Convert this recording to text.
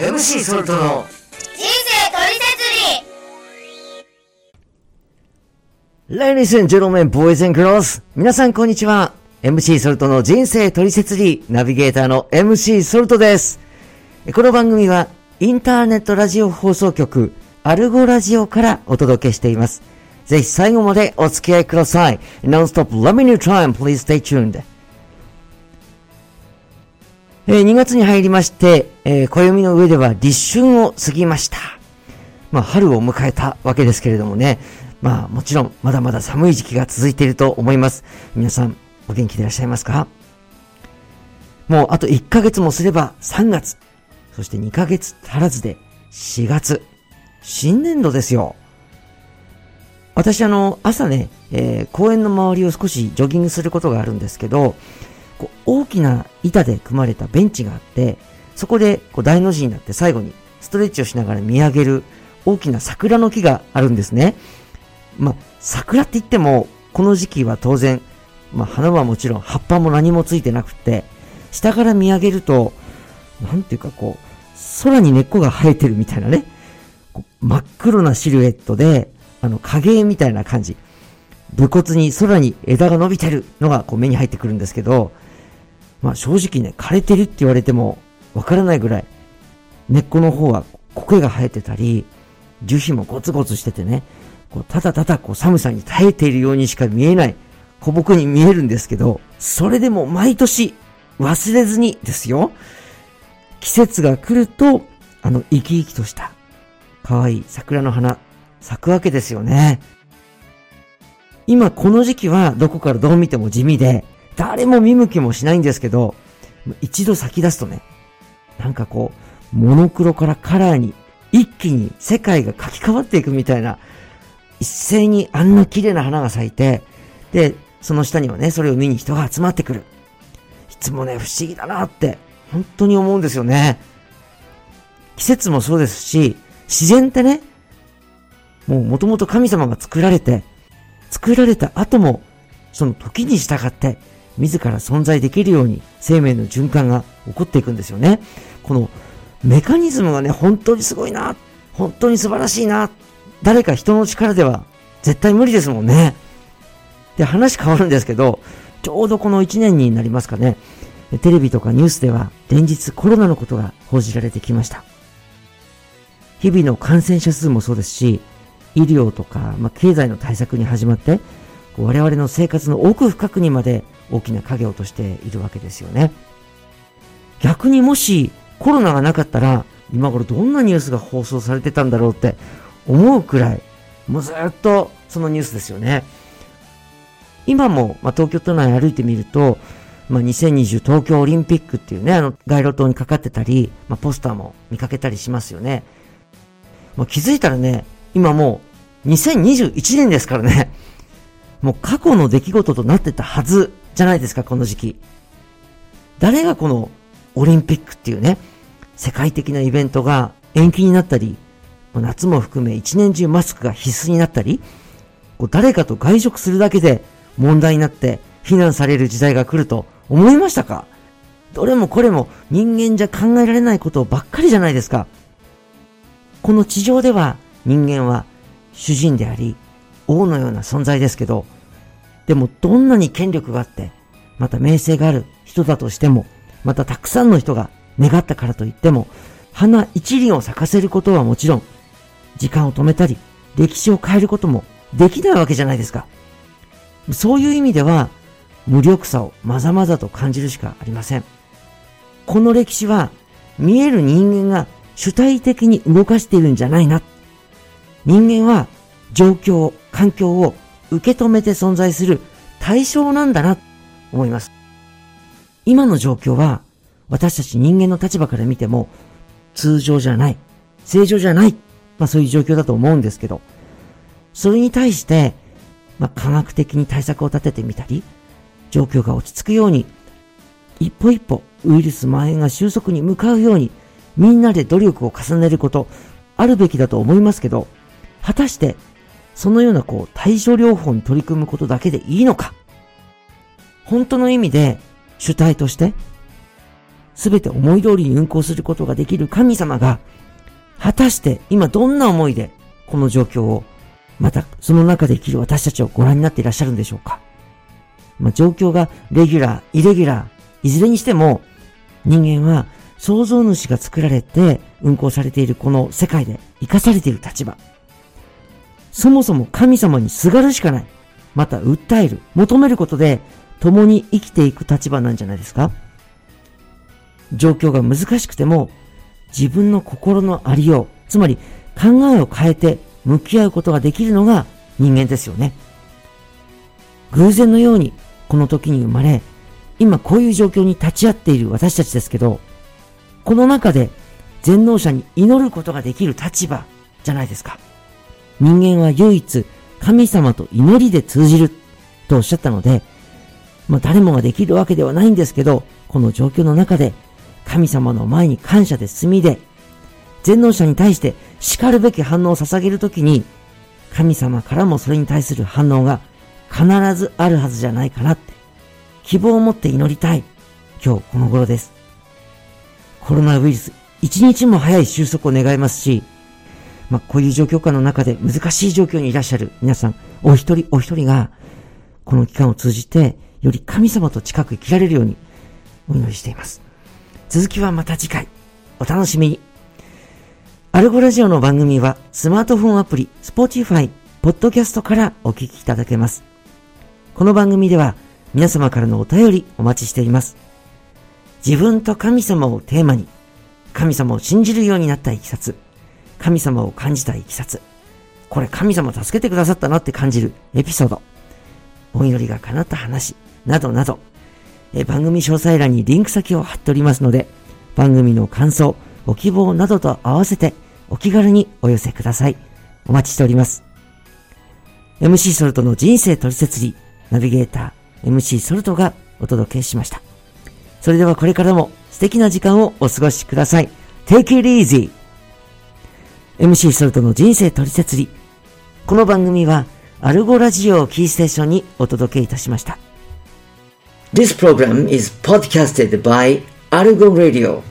MC ソルトの人生トリセツリー。Ladies and gentlemen, boys and girls 皆さんこんにちは。MC ソルトの人生トリセツリー。ナビゲーターの MC ソルトです。この番組はインターネットラジオ放送局アルゴラジオからお届けしています。ぜひ最後までお付き合いください。Non-stop let me new time. Please stay tuned. えー2月に入りまして、えー暦の上では立春を過ぎました。まあ、春を迎えたわけですけれどもね。まあ、もちろん、まだまだ寒い時期が続いていると思います。皆さん、お元気でいらっしゃいますか？もう、あと1ヶ月もすれば3月。そして2ヶ月足らずで4月。新年度ですよ。私、あの、朝ね、えー公園の周りを少しジョギングすることがあるんですけど、こう大きな板で組まれたベンチがあって、そこでこう大の字になって最後にストレッチをしながら見上げる大きな桜の木があるんですね。まあ、桜って言っても、この時期は当然、まあ、花はもちろん葉っぱも何もついてなくって、下から見上げると、なんていうかこう、空に根っこが生えてるみたいなね、真っ黒なシルエットで、あの影絵みたいな感じ。武骨に空に枝が伸びてるのがこう目に入ってくるんですけど、まあ正直ね、枯れてるって言われてもわからないぐらい、根っこの方は苔が生えてたり、樹皮もゴツゴツしててね、こうただただこう寒さに耐えているようにしか見えない古木に見えるんですけど、それでも毎年忘れずにですよ、季節が来ると、あの生き生きとした可愛い桜の花咲くわけですよね。今この時期はどこからどう見ても地味で、誰も見向きもしないんですけど、一度咲き出すとね、なんかこう、モノクロからカラーに一気に世界が書き換わっていくみたいな、一斉にあんな綺麗な花が咲いて、で、その下にはね、それを見に人が集まってくる。いつもね、不思議だなって、本当に思うんですよね。季節もそうですし、自然ってね、もう元々神様が作られて、作られた後も、その時に従って、自ら存在できるように生命の循環が起こっていくんですよね。このメカニズムがね、本当にすごいな、本当に素晴らしいな、誰か人の力では絶対無理ですもんね。で、話変わるんですけど、ちょうどこの1年になりますかね、テレビとかニュースでは連日コロナのことが報じられてきました。日々の感染者数もそうですし、医療とか、まあ、経済の対策に始まって、我々の生活の奥深くにまで大きな影を落としているわけですよね。逆にもしコロナがなかったら、今頃どんなニュースが放送されてたんだろうって思うくらい、もうずっとそのニュースですよね。今も、まあ、東京都内歩いてみると、まあ、2020東京オリンピックっていうね、あの街路灯にかかってたり、まあ、ポスターも見かけたりしますよね。まあ、気づいたらね、今もう2021年ですからね。もう過去の出来事となってたはずじゃないですか、この時期。誰がこのオリンピックっていうね、世界的なイベントが延期になったり、夏も含め一年中マスクが必須になったり、こう誰かと外食するだけで問題になって非難される時代が来ると思いましたか？どれもこれも人間じゃ考えられないことばっかりじゃないですか。この地上では人間は主人であり、王のような存在ですけど、でもどんなに権力があって、また名声がある人だとしても、またたくさんの人が願ったからといっても、花一輪を咲かせることはもちろん、時間を止めたり、歴史を変えることもできないわけじゃないですか。そういう意味では、無力さをまざまざと感じるしかありません。この歴史は、見える人間が主体的に動かしているんじゃないな。人間は状況、環境を受け止めて存在する対象なんだな、思います。今の状況は、私たち人間の立場から見ても、通常じゃない、正常じゃない、まあそういう状況だと思うんですけど、それに対して、まあ科学的に対策を立ててみたり、状況が落ち着くように、一歩一歩ウイルス蔓延が収束に向かうように、みんなで努力を重ねること、あるべきだと思いますけど、果たして、そのようなこう、対処療法に取り組むことだけでいいのか本当の意味で、主体として、すべて思い通りに運行することができる神様が、果たして今どんな思いでこの状況を、またその中で生きる私たちをご覧になっていらっしゃるんでしょうかまあ、状況がレギュラー、イレギュラー、いずれにしても人間は創造主が作られて運行されているこの世界で生かされている立場。そもそも神様にすがるしかない。また訴える、求めることで共に生きていく立場なんじゃないですか状況が難しくても自分の心のありよう、つまり考えを変えて向き合うことができるのが人間ですよね。偶然のようにこの時に生まれ、今こういう状況に立ち会っている私たちですけど、この中で全能者に祈ることができる立場じゃないですか。人間は唯一神様と祈りで通じるとおっしゃったので、まあ誰もができるわけではないんですけど、この状況の中で神様の前に感謝で済みで、全能者に対して叱るべき反応を捧げるときに、神様からもそれに対する反応が必ずあるはずじゃないかなって、希望を持って祈りたい。今日この頃です。コロナウイルス、一日も早い収束を願いますし、まあ、こういう状況下の中で難しい状況にいらっしゃる皆さん、お一人お一人が、この期間を通じて、より神様と近く生きられるようにお祈りしています。続きはまた次回、お楽しみに。アルゴラジオの番組はスマートフォンアプリ、Spotify、Podcast からお聞きいただけます。この番組では皆様からのお便りお待ちしています。自分と神様をテーマに、神様を信じるようになったいきさつ、神様を感じたいきさつ、これ神様助けてくださったなって感じるエピソード、お祈りが叶った話、などなど、え番組詳細欄にリンク先を貼っておりますので、番組の感想、ご希望などと合わせてお気軽にお寄せください。お待ちしております。MC ソルトの人生取説理、ナビゲーター、MC ソルトがお届けしました。それではこれからも素敵な時間をお過ごしください。Take it easy! MC ソルトの人生取説理。この番組はアルゴラジオをキーステーションにお届けいたしました。This program is podcasted by Argo Radio.